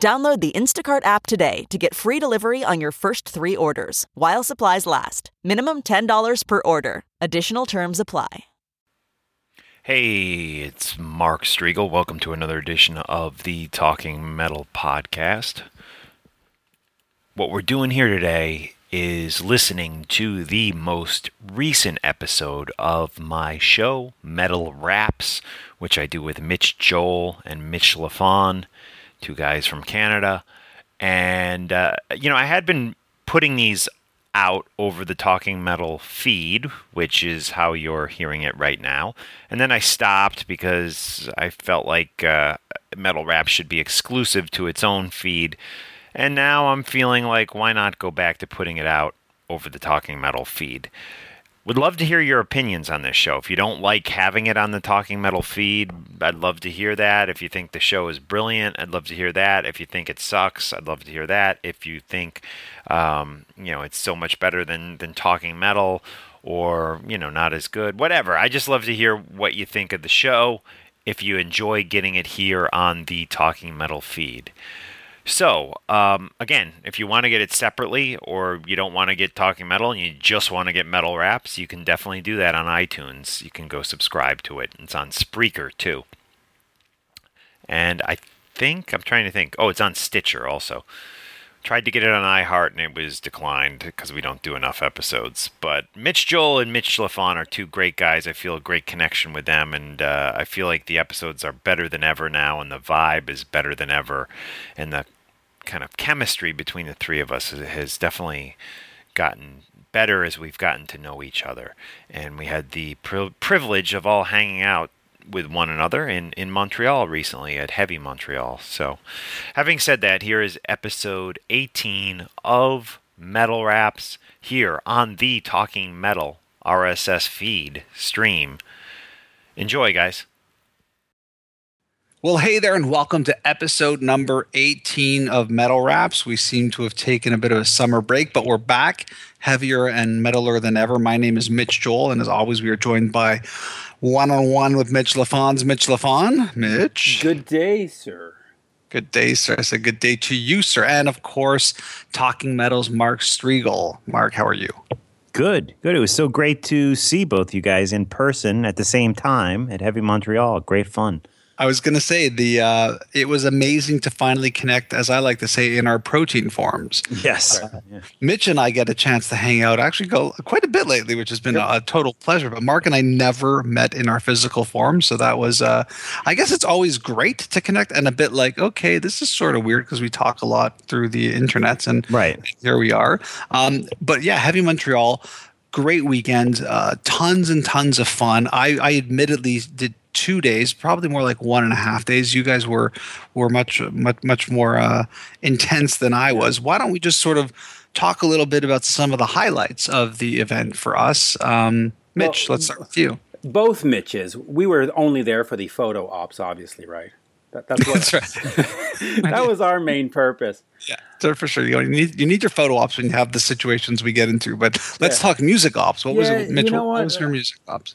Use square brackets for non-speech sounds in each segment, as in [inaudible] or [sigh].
Download the Instacart app today to get free delivery on your first three orders while supplies last. Minimum $10 per order. Additional terms apply. Hey, it's Mark Strigl. Welcome to another edition of the Talking Metal podcast. What we're doing here today is listening to the most recent episode of my show, Metal Raps, which I do with Mitch Joel and Mitch LaFon, two guys from Canada. And, uh, you know, I had been putting these out over the Talking Metal feed, which is how you're hearing it right now. And then I stopped because I felt like uh, Metal Rap should be exclusive to its own feed. And now I'm feeling like why not go back to putting it out over the Talking Metal feed? Would love to hear your opinions on this show. If you don't like having it on the Talking Metal feed, I'd love to hear that. If you think the show is brilliant, I'd love to hear that. If you think it sucks, I'd love to hear that. If you think, um, you know, it's so much better than than Talking Metal, or you know, not as good, whatever. I just love to hear what you think of the show. If you enjoy getting it here on the Talking Metal feed. So, um, again, if you want to get it separately or you don't want to get Talking Metal and you just want to get Metal Raps, you can definitely do that on iTunes. You can go subscribe to it. It's on Spreaker too. And I think, I'm trying to think, oh, it's on Stitcher also. Tried to get it on iHeart and it was declined because we don't do enough episodes. But Mitch Joel and Mitch LaFon are two great guys. I feel a great connection with them, and uh, I feel like the episodes are better than ever now, and the vibe is better than ever, and the kind of chemistry between the three of us has definitely gotten better as we've gotten to know each other. And we had the pri- privilege of all hanging out with one another in, in Montreal recently at Heavy Montreal. So, having said that, here is episode 18 of Metal Raps here on the Talking Metal RSS feed stream. Enjoy, guys. Well, hey there, and welcome to episode number 18 of Metal Wraps. We seem to have taken a bit of a summer break, but we're back heavier and metaler than ever. My name is Mitch Joel, and as always, we are joined by one on one with Mitch LaFon's Mitch LaFon. Mitch. Good day, sir. Good day, sir. I said good day to you, sir. And of course, Talking Metal's Mark Strigl. Mark, how are you? Good, good. It was so great to see both you guys in person at the same time at Heavy Montreal. Great fun. I was going to say the uh, it was amazing to finally connect, as I like to say, in our protein forms. Yes, uh, yeah. Mitch and I get a chance to hang out, actually go quite a bit lately, which has been yep. a, total pleasure. But Mark and I never met in our physical form, so that was, uh, I guess, it's always great to connect, and a bit like, okay, this is sort of weird because we talk a lot through the internet, and right here we are. Um, but yeah, Heavy Montreal great weekend, uh, tons and tons of fun. I, I admittedly did two days, probably more like one and a half days. You guys were were much much much more uh, intense than I was. Why don't we just sort of talk a little bit about some of the highlights of the event for us? Um, Mitch, well, let's start with you. Both Mitches. We were only there for the photo ops, obviously, right? That, that's, what, that's right. [laughs] that was our main purpose. Yeah, so for sure. You, need you need your photo ops when you have the situations we get into. But let's yeah. talk music ops. What yeah, was it, Mitch? You know what? what was your music ops?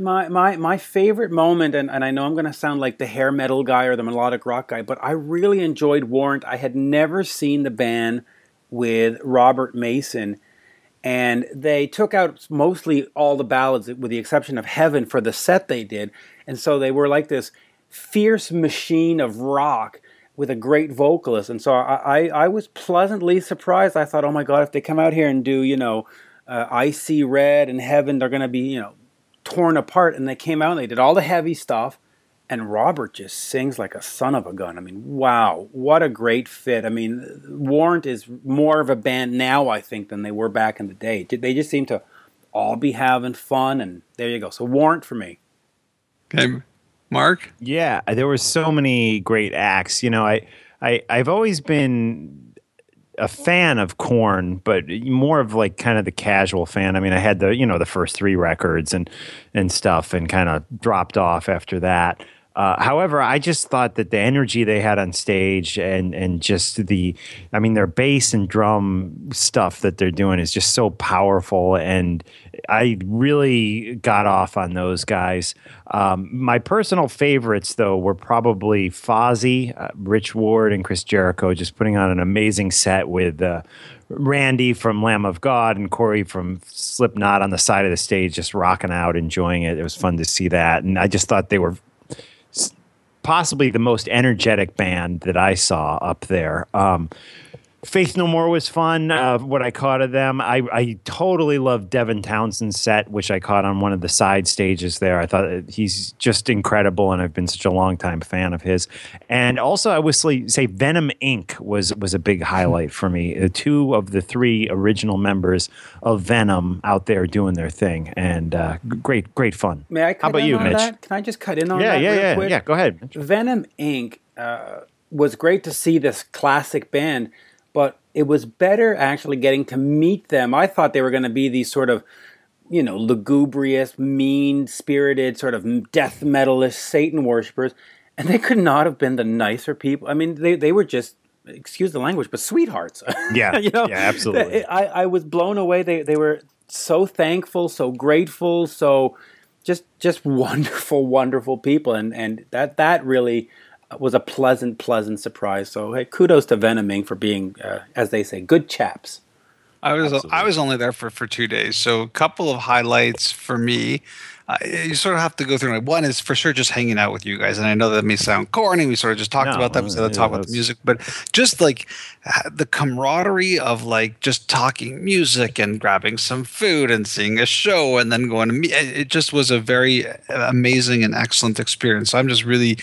My my my favorite moment, and, and I know I'm to sound like the hair metal guy or the melodic rock guy, but I really enjoyed Warrant. I had never seen the band with Robert Mason, and they took out mostly all the ballads, with the exception of Heaven, for the set they did, and so they were like this fierce machine of rock with a great vocalist. And so I, I, I was pleasantly surprised. I thought, oh my God, if they come out here and do, you know, uh, I See Red and Heaven, they're going to be, you know, torn apart. And they came out and they did all the heavy stuff. And Robert just sings like a son of a gun. I mean, wow, what a great fit. I mean, Warrant is more of a band now, I think, than they were back in the day. They just seem to all be having fun. And there you go. So, Warrant for me. Okay. Mark? Yeah, there were so many great acts. You know, I, I I've always been a fan of Korn, but more of like kind of the casual fan. I mean, I had the you know the first three records and and stuff, and kind of dropped off after that. Uh, however, I just thought that the energy they had on stage and and just the, I mean, their bass and drum stuff that they're doing is just so powerful, and I really got off on those guys. Um, my personal favorites, though, were probably Fozzy, uh, Rich Ward, and Chris Jericho, just putting on an amazing set with. Uh, Randy from Lamb of God and Corey from Slipknot on the side of the stage, just rocking out, enjoying it. It was fun to see that, and I just thought they were possibly the most energetic band that I saw up there. Um, Faith No More was fun. Uh, what I caught of them, I, I totally love Devin Townsend's set, which I caught on one of the side stages there. I thought he's just incredible, and I've been such a long time fan of his. And also, I would say Venom Inc. was was a big highlight for me. Uh, two of the three original members of Venom out there doing their thing, and uh, great great fun. May I? How about you, Mitch? That? Can I just cut in on yeah, that? Yeah, yeah, yeah. Go ahead. Mitch. Venom Inc. Uh, was great to see this classic band but it was better actually getting to meet them. I thought they were going to be these sort of, you know, lugubrious, mean spirited, sort of death metalish Satan worshippers. And they could not have been the nicer people. I mean, they, they were just, excuse the language, but sweethearts. [laughs] Yeah. you know, yeah, absolutely. I, I was blown away. They, they were so thankful, so grateful, so just just [laughs] wonderful, wonderful people. And, and that, that really was a pleasant, pleasant surprise. So hey, kudos to Venom Inc. for being, uh, as they say, good chaps. I was Absolutely. I was only there for, for two days, so a couple of highlights for me. Uh, you sort of have to go through. Like, one is for sure just hanging out with you guys, and I know that may sound corny. We sort of just talked no, about that instead of talk about the music, but just like the camaraderie of like just talking music and grabbing some food and seeing a show and then going to meet. It just was a very amazing and excellent experience. So I'm just really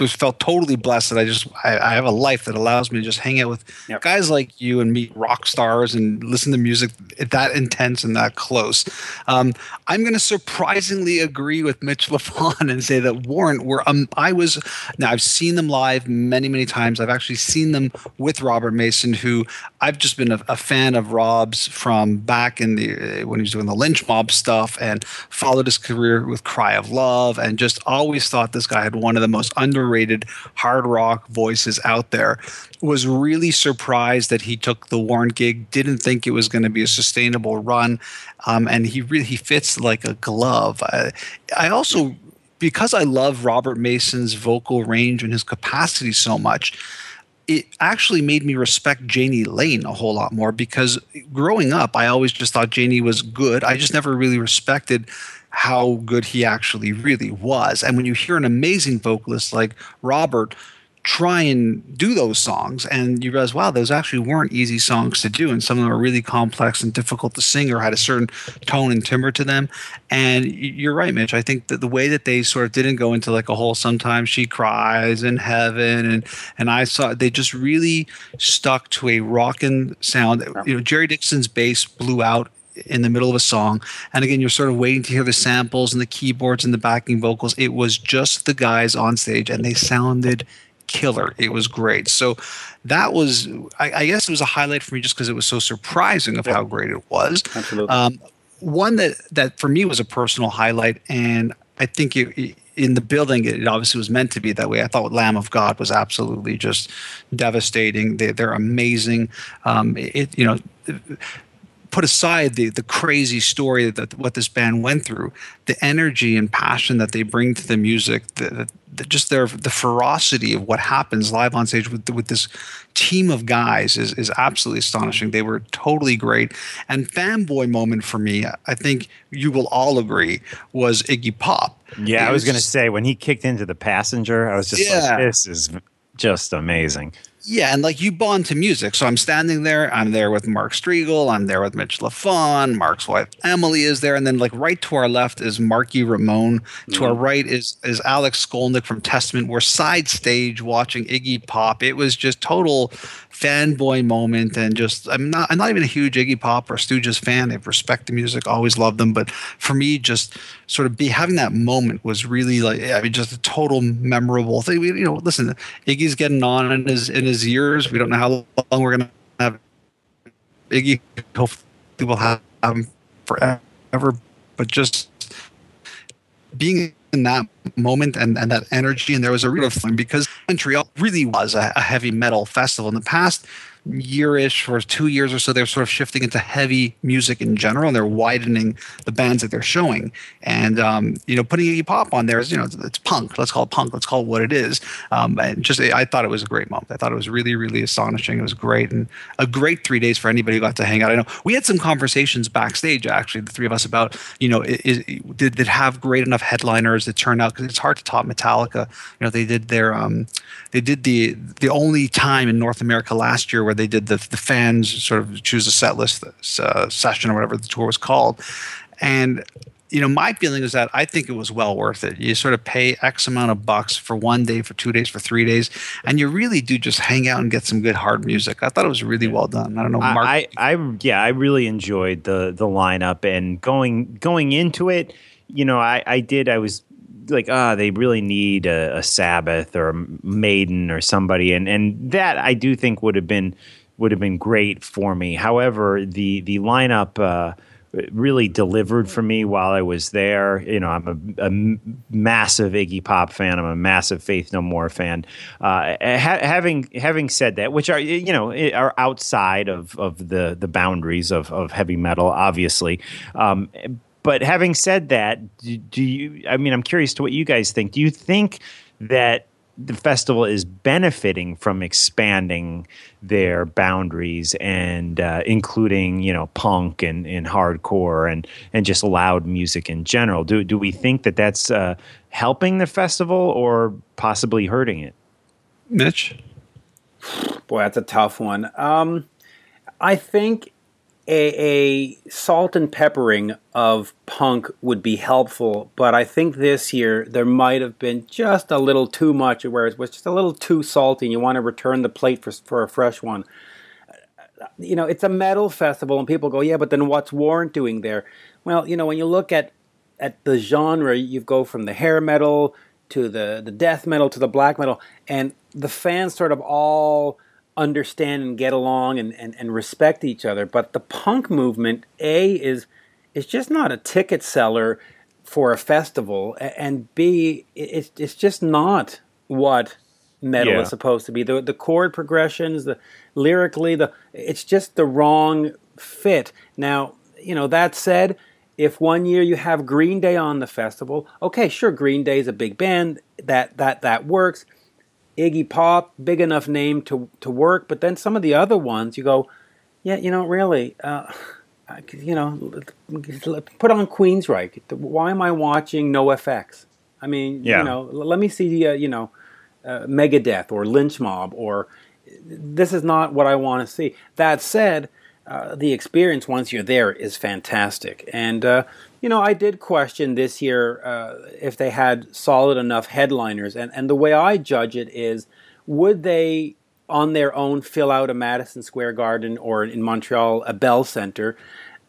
was felt totally blessed that I just I, I, have a life that allows me to just hang out with yep. guys like you and meet rock stars and listen to music that intense and that close. Um, I'm going to surprisingly agree with Mitch [laughs] Lafon and say that Warrant were um, I was now I've seen them live many many times. I've actually seen them with Robert Mason, who I've just been a, a fan of Rob's from back in the when he was doing the lynch mob stuff and followed his career with Cry of Love and just always thought this guy had one of the most under underrated hard rock voices out there. Was really surprised that he took the Warrant gig. Didn't think it was going to be a sustainable run, um, and he really he fits like a glove. I, I also because I love Robert Mason's vocal range and his capacity so much it actually made me respect Jani Lane a whole lot more because growing up, I always just thought Jani was good. I just never really respected how good he actually really was. And when you hear an amazing vocalist like Robert try and do those songs and you realize wow those actually weren't easy songs to do and some of them are really complex and difficult to sing or had a certain tone and timbre to them. And you're right mitch. I think that the way that they sort of didn't go into like a whole sometimes she cries in heaven and and i saw they just really stuck to a rockin' sound. You know jerry dixon's bass blew out in the middle of a song. And again, you're sort of waiting to hear the samples and the keyboards and the backing vocals. It was just the guys on stage, and they sounded killer. It was great. So that was, I, I guess, it was a highlight for me just because it was so surprising of how great it was. Absolutely. Um, one that that for me was a personal highlight, and I think it, in the building, it obviously was meant to be that way. I thought Lamb of God was absolutely just devastating. They, are amazing. Um, it, you know, put aside the the crazy story that what this band went through, the energy and passion that they bring to the music, the, the just their the ferocity of what happens live on stage with with this team of guys is is absolutely astonishing. They were totally great. And fanboy moment for me, I think you will all agree, was Iggy Pop. Yeah, it I was, was going to say when he kicked into the passenger, I was just yeah. like, this is just amazing. Yeah, and like you bond to music. So I'm standing there. I'm there with Mark Strigl. I'm there with Mitch Lafon. Mark's wife Emily is there, and then like right to our left is Marky Ramone. To Mm-hmm. our right is is Alex Skolnick from Testament. We're side stage watching Iggy Pop. It was just total fanboy moment, and just I'm not I'm not even a huge Iggy Pop or Stooges fan. I respect the music, always loved them, but for me, just sort of be having that moment was really like I mean, just a total memorable thing. We, you know, listen, Iggy's getting on in his in his years. We don't know how long we're gonna have Iggy. Hopefully, we'll have him forever. But just being in that moment and, and that energy, and there was a real feeling because Montreal really was a, a heavy metal festival. In the past year-ish or two years or so they're sort of shifting into heavy music in general and they're widening the bands that they're showing. And um, you know putting Iggy Pop on there is you know it's, it's punk. Let's call it punk. Let's call it what it is. Um, and just I thought it was a great moment. I thought it was really really astonishing. It was great and a great three days for anybody who got to hang out. I know we had some conversations backstage actually the three of us about you know is, did did have great enough headliners that turned out because it's hard to top Metallica you know they did their um, they did the the only time in North America last year where they did the the fans sort of choose a set list uh, session or whatever the tour was called, and you know my feeling is that I think it was well worth it. You sort of pay X amount of bucks for one day, for two days, for three days, and you really do just hang out and get some good hard music. I thought it was really well done. I don't know, Mark. I, I, I yeah, I really enjoyed the the lineup and going going into it. You know, I, I did. I was like, ah, they really need a, a Sabbath or a Maiden or somebody, and and that I do think would have been would have been great for me. However, the the lineup. Uh, really delivered for me while I was there. You know, I'm a, a massive Iggy Pop fan. I'm a massive Faith No More fan. Uh, ha- having having said that, which are you know are outside of of the the boundaries of of heavy metal, obviously. Um, but having said that, do, do you? I mean, I'm curious to what you guys think. Do you think that the festival is benefiting from expanding their boundaries and uh, including you know punk and, and hardcore and and just loud music in general do do we think that that's uh, helping the festival or possibly hurting it Mitch. Boy, that's a tough one. Um, I think a, a salt and peppering of punk would be helpful, but I think this year there might have been just a little too much, where it was just a little too salty, and you want to return the plate for, for a fresh one. You know, it's a metal festival, and people go, "Yeah, but then what's Warrant doing there?" Well, you know, when you look at at the genre, you go from the hair metal to the the death metal to the black metal, and the fans sort of all understand and get along and, and, and respect each other. But the punk movement, A, is is just not a ticket seller for a festival, and B, it's it's just not what metal Yeah. is supposed to be. The the chord progressions, the lyrically, the it's just the wrong fit. Now, you know, that said, if one year you have Green Day on the festival, okay, sure, Green Day is a big band, that that that works. Iggy Pop, big enough name to to work, but then some of the other ones, you go, yeah, you know, really, uh, you know, put on Queensryche. Why am I watching NOFX? I mean, Yeah. you know, let me see, uh, you know, uh, Megadeth or Lynch Mob or this is not what I want to see. That said, uh, the experience once you're there is fantastic. And, uh, you know, I did question this year uh, if they had solid enough headliners. And, and the way I judge it is would they, on their own, fill out a Madison Square Garden or in Montreal, a Bell Center?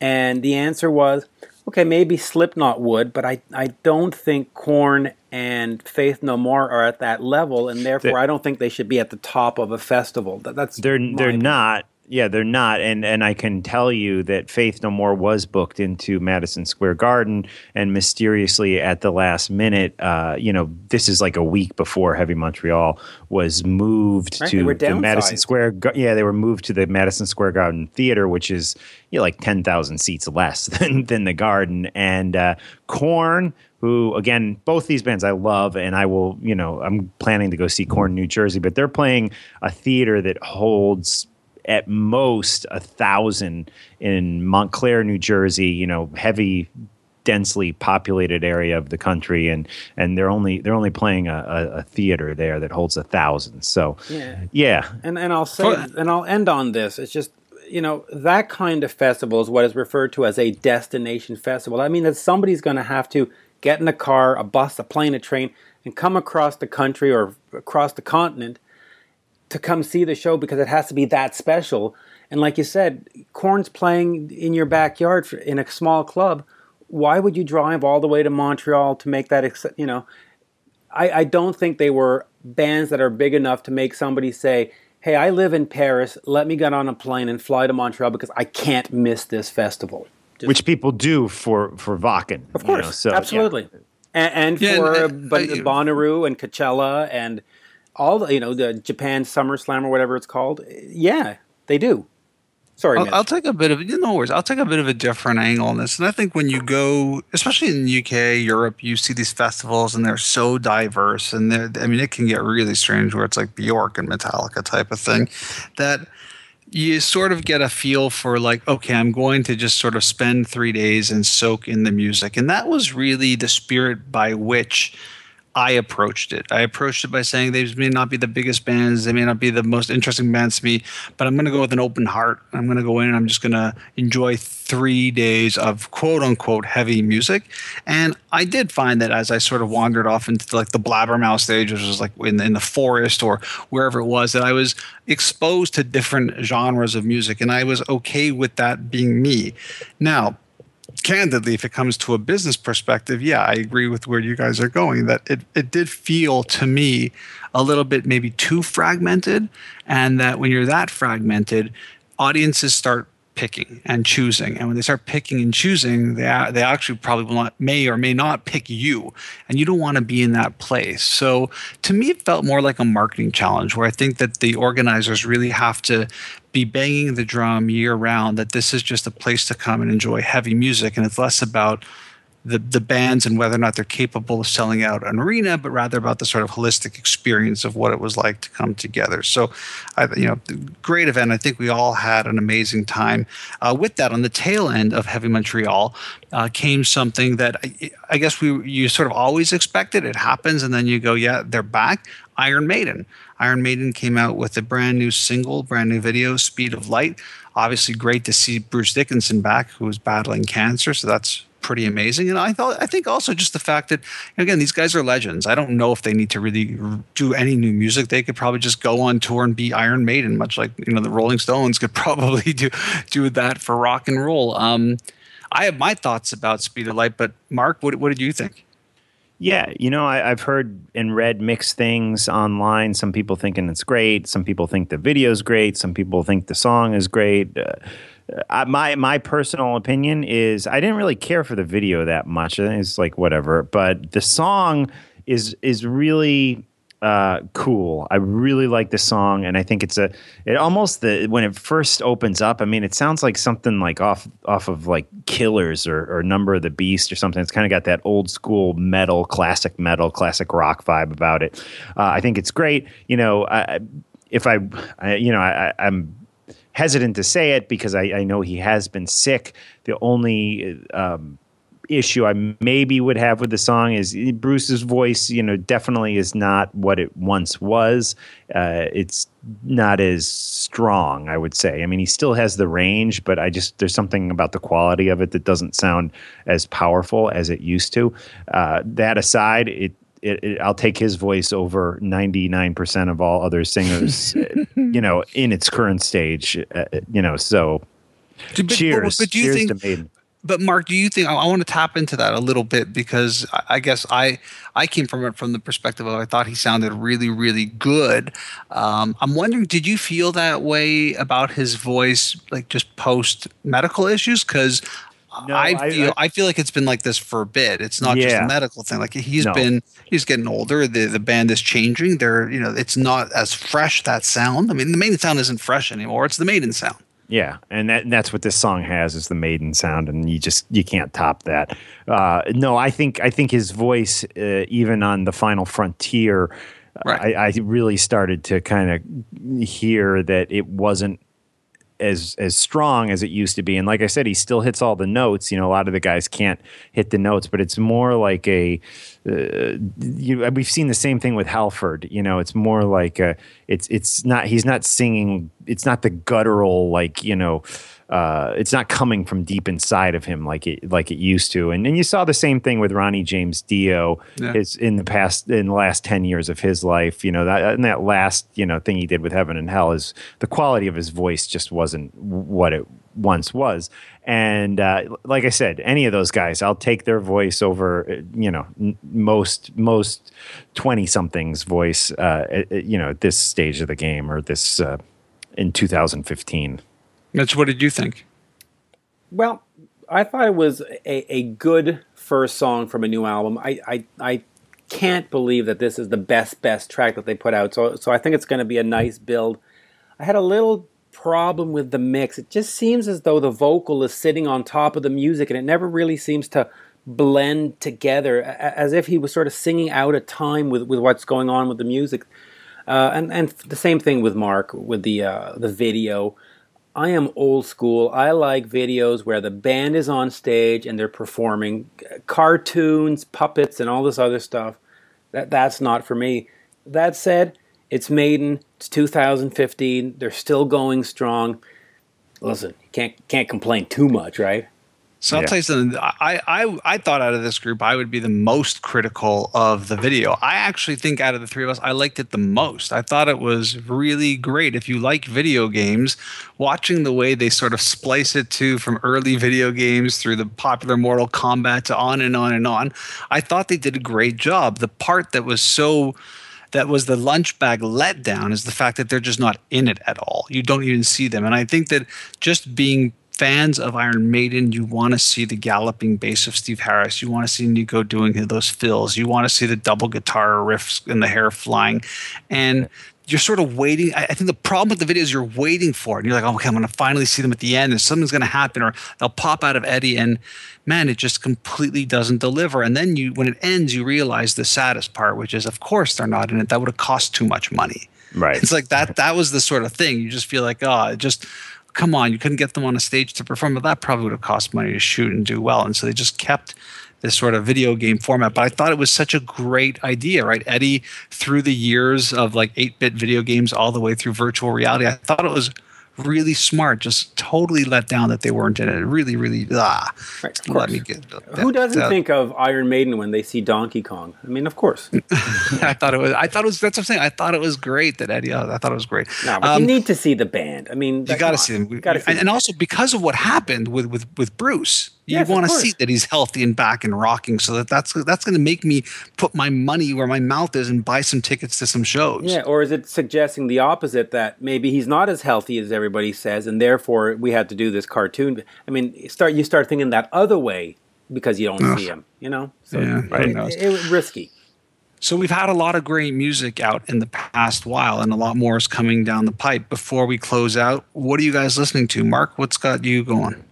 And the answer was okay, maybe Slipknot would, but I, I don't think Korn and Faith No More are at that level, and therefore They- I don't think they should be at the top of a festival. That, that's they're they're opinion. not yeah they're not and and i can tell you that faith no more was booked into madison square garden and mysteriously at the last minute uh you know this is like a week before heavy montreal was moved Right, to the madison square yeah they were moved to the madison square garden theater which is you know, like 10,000 seats less [laughs] than than the garden. And uh Korn who again both these bands I love and I will you know I'm planning to go see Korn New Jersey but they're playing a theater that holds at most a thousand in Montclair New Jersey you know heavy densely populated area of the country, and and they're only they're only playing a, a, a theater there that holds a thousand. So Yeah. yeah, And and I'll say and I'll end on this. It's just you know that kind of festival is what is referred to as a destination festival. I mean that somebody's going to have to get in a car, a bus, a plane, a train, and come across the country or across the continent to come see the show because it has to be that special. And like you said, Korn's playing in your backyard for, in a small club. Why would you drive all the way to Montreal to make that? ex- You know, I, I don't think they were bands that are big enough to make somebody say, "Hey, I live in Paris. Let me get on a plane and fly to Montreal because I can't miss this festival." Just- which people do for for Wacken. of you know, course, so, yeah. absolutely, and, and Yeah, for and, uh, uh, Bonnaroo and Coachella and all the you know the Japan Summer Slam or whatever it's called. Yeah, they do. Sorry, I'll, I'll take a bit of you know worries. I'll take a bit of a different angle on this, and I think when you go, especially in the UK, Europe, you see these festivals, and they're so diverse, and they're I mean, it can get really strange where it's like Bjork and Metallica type of thing, that you sort of get a feel for like, okay, I'm going to just sort of spend three days and soak in the music, and that was really the spirit by which. I approached it. I approached it by saying they may not be the biggest bands, they may not be the most interesting bands to me, but I'm going to go with an open heart. I'm going to go in and I'm just going to enjoy three days of quote unquote heavy music. And I did find that as I sort of wandered off into like the Blabbermouth stage, which was like in, in the forest or wherever it was, that I was exposed to different genres of music, and I was okay with that being me. Now, candidly, if it comes to a business perspective, yeah, I agree with where you guys are going. That it, it did feel to me a little bit maybe too fragmented, and that when you're that fragmented, audiences start picking and choosing, and when they start picking and choosing, they they actually probably will not may or may not pick you, and you don't want to be in that place. So to me, it felt more like a marketing challenge, where I think that the organizers really have to be banging the drum year round that this is just a place to come and enjoy heavy music. And it's less about the, the bands and whether or not they're capable of selling out an arena, but rather about the sort of holistic experience of what it was like to come together. So, I, you know, great event. I think we all had an amazing time. Uh, with that, on the tail end of Heavy Montreal uh, came something that I, I guess we you sort of always expected. It happens, and then you go, yeah, they're back. Iron Maiden. Iron Maiden came out with a brand new single, brand new video, Speed of Light. Obviously, great to see Bruce Dickinson back, who was battling cancer. So that's pretty amazing. And I thought, I think also just the fact that again, these guys are legends. I don't know if they need to really do any new music. They could probably just go on tour and be Iron Maiden, much like you know the Rolling Stones could [laughs] probably do do that for rock and roll. Um, I have my thoughts about Speed of Light, but Mark, what what did you think? Yeah, you know, I, I've heard and read mixed things online. Some people thinking it's great. Some people think the video's great. Some people think the song is great. Uh, I, my my personal opinion is I didn't really care for the video that much. It's like whatever, but the song is is really uh, cool. I really like the song, and I think it's a it almost the when it first opens up. I mean, it sounds like something like off off of like Killers or, or Number of the Beast or something. It's kind of got that old school metal, classic metal, classic rock vibe about it. Uh, I think it's great. You know, I, if I, I you know, I, I'm hesitant to say it because I, I know he has been sick. The only um, issue I maybe would have with the song is Bruce's voice, you know, definitely is not what it once was. Uh, it's not as strong, I would say. I mean, he still has the range, but I just, there's something about the quality of it that doesn't sound as powerful as it used to. Uh, that aside, it, it, it, I'll take his voice over 99% of all other singers, [laughs] you know, in its current stage, uh, you know, so But- but- cheers. but do you cheers think- to Maiden. But Mark, do you think I, I want to tap into that a little bit because I, I guess I I came from it from the perspective of I thought he sounded really really good. Um, I'm wondering, did you feel that way about his voice, like just post medical issues? Because No, I I- feel I- I, feel like it's been like this for a bit. It's not just a medical thing. Like he's No. been he's getting older. The the band is changing. They're you know it's not as fresh that sound. I mean the maiden sound isn't fresh anymore. It's the maiden sound. Yeah, and that and that's what this song has is the maiden sound, and you just you can't top that. Uh, no, I think I think his voice, uh, even on the final frontier, Right. I, I really started to kind of hear that it wasn't as as strong as it used to be. And like I said, he still hits all the notes. You know, a lot of the guys can't hit the notes, but it's more like a. Uh, you, we've seen the same thing with Halford. You know, it's more like a, it's it's not he's not singing. It's not the guttural like you know uh, it's not coming from deep inside of him like it like it used to. And and you saw the same thing with Ronnie James Dio yeah. in the past in the last ten years of his life. You know that and that last you know thing he did with Heaven and Hell is the quality of his voice just wasn't what it once was. And uh, like I said, any of those guys, I'll take their voice over, uh, you know, n- most most twenty somethings voice, uh, you know, at this stage of the game or this uh, in 2015. Mitch, what did you think? Well, I thought it was a, a good first song from a new album. I, I, I can't believe that this is the best, best track that they put out. So, so I think it's going to be a nice build. I had a little problem with the mix. It just seems as though the vocal is sitting on top of the music and it never really seems to blend together as if he was sort of singing out of time with, with what's going on with the music. Uh, and, and the same thing with Mark with the, uh, the video. I am old school. I like videos where the band is on stage and they're performing cartoons, puppets, and all this other stuff. That that's not for me. That said, it's Maiden. It's 2015. They're still going strong. Listen, can't can't complain too much, right? So I'll tell you something. I, I I thought out of this group, I would be the most critical of the video. I actually think out of the three of us, I liked it the most. I thought it was really great. If you like video games, watching the way they sort of splice it to from early video games through the popular Mortal Kombat to on and on and on, I thought they did a great job. The part that was so that was the lunch bag letdown is the fact that they're just not in it at all. You don't even see them. And I think that just being fans of Iron Maiden, you want to see the galloping bass of Steve Harris. You want to see Nicko doing those fills. You want to see the double guitar riffs and the hair flying. And you're sort of waiting. I, think the problem with the video is you're waiting for it. And you're like, oh, okay, I'm going to finally see them at the end and something's going to happen or they'll pop out of Eddie. And man, it just completely doesn't deliver. And then you, when it ends, you realize the saddest part, which is, of course, they're not in it. That would have cost too much money. Right. It's like that. That was the sort of thing. You just feel like, oh, it just come on, you couldn't get them on a stage to perform, but that probably would have cost money to shoot and do well. And so they just kept this sort of video game format. But I thought it was such a great idea, right? Eddie, through the years of like 8 bit video games all the way through virtual reality, I thought it was really smart, just totally let down that they weren't in it. Really, really, ah, right, let me get. That, Who doesn't uh, think of Iron Maiden when they see Donkey Kong? I mean, of course. [laughs] I thought it was. I thought it was. That's what I'm saying. I thought it was great that Eddie. I thought it was great. No, but um, you need to see the band. I mean, you got to see them. We Got. And, and also because of what happened with with with Bruce you yes, want to see that he's healthy and back and rocking so that that's that's going to make me put my money where my mouth is and buy some tickets to some shows yeah or is it suggesting the opposite that maybe he's not as healthy as everybody says and therefore we had to do this cartoon i mean start you start thinking that other way because you don't Ugh. see him you know so yeah, right. it, it, it was risky so we've had a lot of great music out in the past while, and a lot more is coming down the pipe. Before we close out, what are you guys listening to, Mark? What's got you going?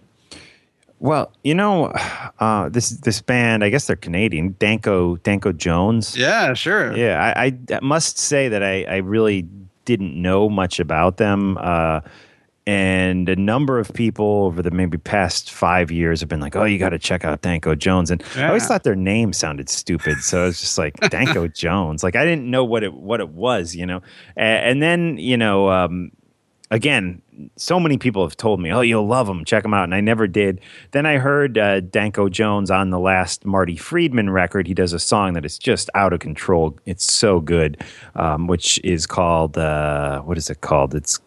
Well, you know, [sighs] uh, this this band, I guess they're Canadian, Danko Danko Jones. Yeah, sure. Yeah, I, I must say that I, I really didn't know much about them. Uh, and a number of people over the maybe past five years have been like, "Oh, you got to check out Danko Jones." And yeah. I always thought their name sounded stupid, so I was just like, [laughs] "Danko Jones." Like I didn't know what it what it was, you know. And, and then you know, um, again, so many people have told me, "Oh, you'll love them. Check them out," and I never did. Then I heard uh, Danko Jones on the last Marty Friedman record. He does a song that is just out of control. It's so good, um, which is called uh, what is it called? It's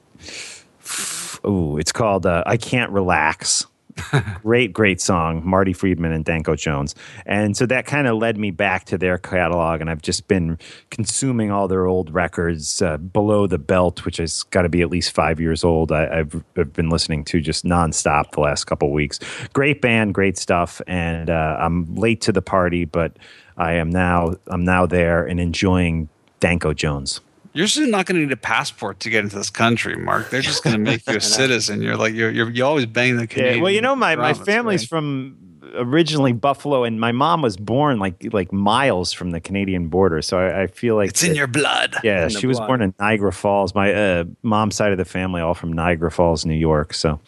oh, it's called uh, "I Can't Relax." [laughs] great, great song, Marty Friedman and Danko Jones. And so that kind of led me back to their catalog, and I've just been consuming all their old records, uh, Below the Belt, which has got to be at least five years old. I, have I've been listening to just nonstop the last couple weeks. Great band, great stuff, and uh, I'm late to the party, but I am now I'm now there and enjoying Danko Jones. You're just not going to need a passport to get into this country, Mark. They're just going to make you a [laughs] citizen. You're like you're, you're you always bang the Canadian. Yeah, well, you know, my my family's right? from originally Buffalo, and my mom was born like like miles from the Canadian border. So I, I feel like it's in your blood. Yeah, she the was born in Niagara Falls. My uh, mom's side of the family, all from Niagara Falls, New York. So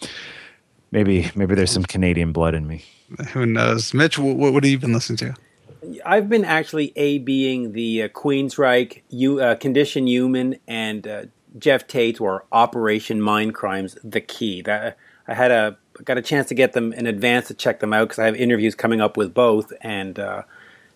maybe maybe there's some Canadian blood in me. Who knows? Mitch, what, what have you been listening to? I've been actually A being the uh, Queensryche, you, uh, Condition Human, and uh, Geoff Tate or Operation Mindcrime's, The Key. That I had a got a chance to get them in advance to check them out because I have interviews coming up with both and uh,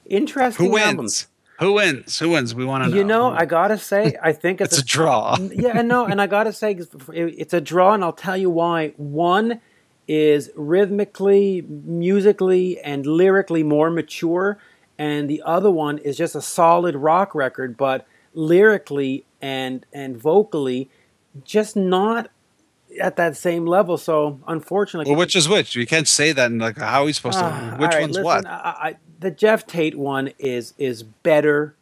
interesting Who wins? albums. Who wins? Who wins? We want to know. You know, I gotta say, I think it's, it's a draw. [laughs] yeah, no, and I gotta say, it's a draw, and I'll tell you why. One is rhythmically, musically, and lyrically more mature, and the other one is just a solid rock record, but lyrically and and vocally, just not at that same level. So, unfortunately, Well, which is which? You can't say that. And like, how are we supposed to? Ah, Which right, one's listen, what? I, I, the Geoff Tate one is is better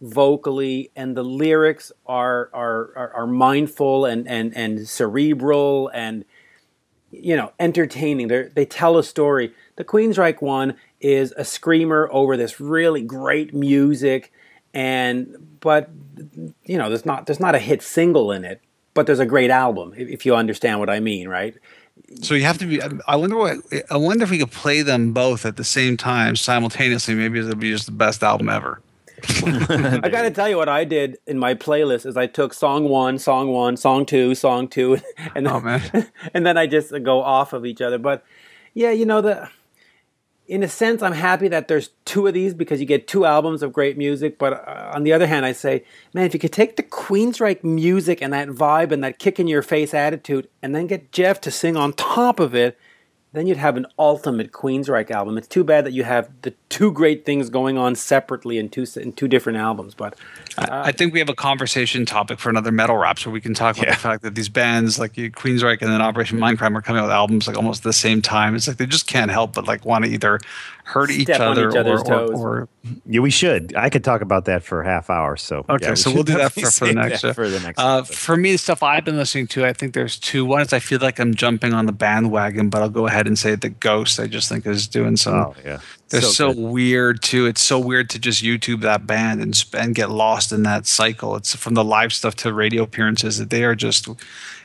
vocally, and the lyrics are are are, are mindful and, and and cerebral and you know entertaining. They they tell a story. The Queensryche one is a screamer over this really great music, and but you know there's not there's not a hit single in it, but there's a great album if, you understand what I mean, right? So you have to be. I wonder what. I wonder if we could play them both at the same time simultaneously. Maybe it'll be just the best album ever. [laughs] I got to tell you what I did in my playlist is I took song one, song one, song two, song two, [laughs] and oh, then, Oh, man. [laughs] and then I just go off of each other. But yeah, you know the. In a sense, I'm happy that there's two of these because you get two albums of great music. But uh, on the other hand, I say, man, if you could take the Queensryche music and that vibe and that kick in your face attitude, and then get Geoff to sing on top of it, then you'd have an ultimate Queensryche album. It's too bad that you have the two great things going on separately in two in two different albums. But I think we have a conversation topic for another metal raps where we can talk about the fact that these bands like Queensryche and then Operation Mindcrime are coming out with albums like almost at the same time. It's like they just can't help but like want to either hurt each on other each other's or, or, toes. or Yeah, we should. I could talk about that for a half hour. So Okay, yeah, we so should we'll do that for, for the next show. for the next. Uh, for me, the stuff I've been listening to, I think there's two. One is I feel like I'm jumping on the bandwagon, but I'll go ahead and say the Ghost. I just think is doing some. oh yeah, They're so, good. weird too. It's so weird to just YouTube that band and and get lost in that cycle. It's from the live stuff to radio appearances that they are just.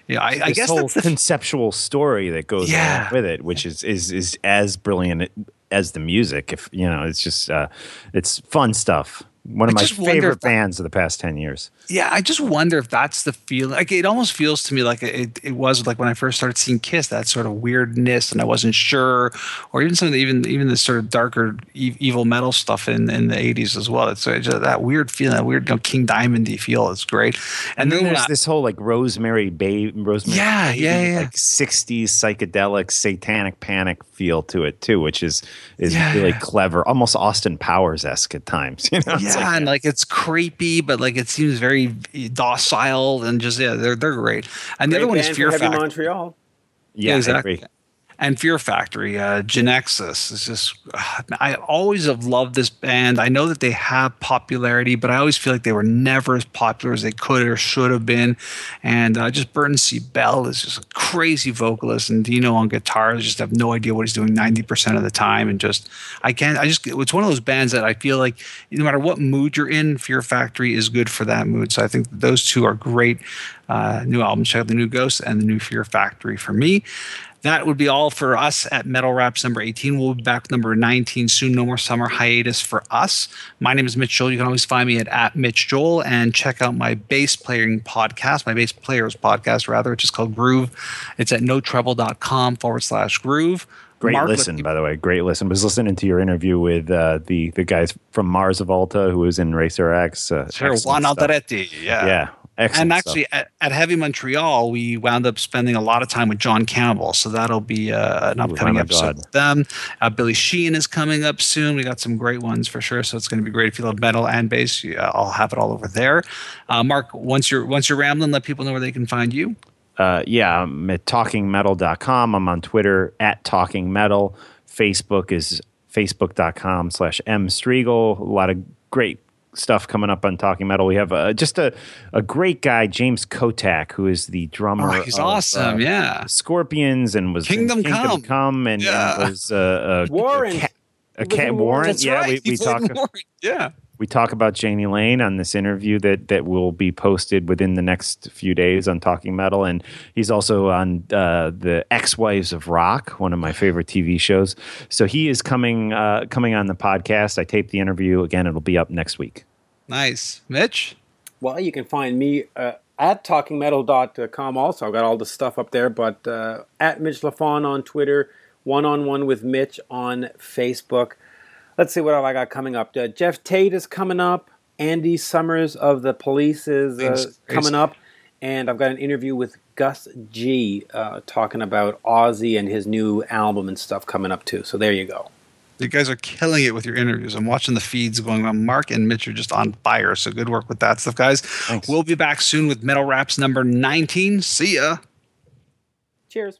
Yeah, I, I guess whole that's the conceptual story that goes Yeah. with it, which is is is as brilliant as the music. If you know, it's just uh, it's fun stuff. One of I my favorite that- bands of the past ten years. yeah. I just wonder if that's the feeling. Like it almost feels to me like it, it was like when I first started seeing Kiss, that sort of weirdness, and I wasn't sure, or even some of the even even the sort of darker e- evil metal stuff in in the '80s as well. It's just that weird feeling, that weird you know, King Diamondy feel. It's great. And, And then then there's I- this whole like Rosemary Bay, Rosemary, Yeah, yeah, yeah. like '60s psychedelic, satanic panic feel to it too, which is is Yeah. really clever, almost Austin Powers esque at times. [laughs] You know, It's yeah, like- and like it's creepy, but like it seems very docile and just yeah, they're they're great. And the other one is band Fear for Heavy Factory. Montreal. yeah, I exactly. And Fear Factory, uh, Genexus is just. I always have loved this band. I know that they have popularity, but I always feel like they were never as popular as they could or should have been. And uh, just Burton C. Bell is just a crazy vocalist, and Dino on guitar. I just have no idea what he's doing ninety percent of the time, and just I can't. I just it's one of those bands that I feel like no matter what mood you're in, Fear Factory is good for that mood. So I think those two are great uh, new albums. Check out the new Ghost and the new Fear Factory for me. That would be all for us at Metal Raps number 18. We'll be back with number 19 soon. No more summer hiatus for us. My name is Mitch Joel. You can always find me at, at Mitch Joel and check out my bass playing podcast, my bass players podcast, rather, which is called Groove. It's at notrouble.com forward slash groove. Great Mark, listen, by the way. Great listen. Was listening to your interview with uh, the the guys from Mars Volta who was in Racer X. Uh, Sure, Juan stuff. Alderete. Yeah. Yeah, excellent. and actually, at, at Heavy Montreal, we wound up spending a lot of time with John Campbell. So that'll be uh, an upcoming episode God. with them. Uh, Billy Sheehan is coming up soon. We got some great ones for sure. So it's going to be great if you love metal and bass. Yeah, I'll have it all over there. Uh, Mark, once you're once you're rambling, let people know where they can find you. uh, yeah, I'm at talkingmetal.com. I'm on Twitter at talkingmetal. Facebook is facebook.com slash mstrigl. A lot of great stuff coming up on Talking Metal. We have uh, just a, a great guy, James Kotak, who is the drummer. Oh, he's of, awesome. uh, yeah. Scorpions and was in Kingdom Come. Come and, Yeah. and was uh, a, Warrant. A, ca- a He was ca- in warrant. Warrant. That's yeah, right. we, He we played talk. Warren. Yeah. We talk about Jani Lane on this interview that that will be posted within the next few days on Talking Metal, and he's also on uh, the Ex Wives of Rock, one of my favorite TV shows. So he is coming uh, coming on the podcast. I taped the interview again; it'll be up next week. Nice. Mitch? Well, you can find me uh, at talkingmetal.com also. I've got all the stuff up there, but uh, at Mitch lafon on Twitter, one on one with Mitch on Facebook. Let's see what have I got coming up. Uh, Geoff Tate is coming up. Andy Summers of the Police is uh, Thanks. coming up. And I've got an interview with Gus G uh, talking about Ozzy and his new album and stuff coming up too. So there you go. You guys are killing it with your interviews. I'm watching the feeds going on. Mark and Mitch are just on fire. So good work with that stuff, guys. Thanks. We'll be back soon with Metal Raps number 19. See ya. Cheers.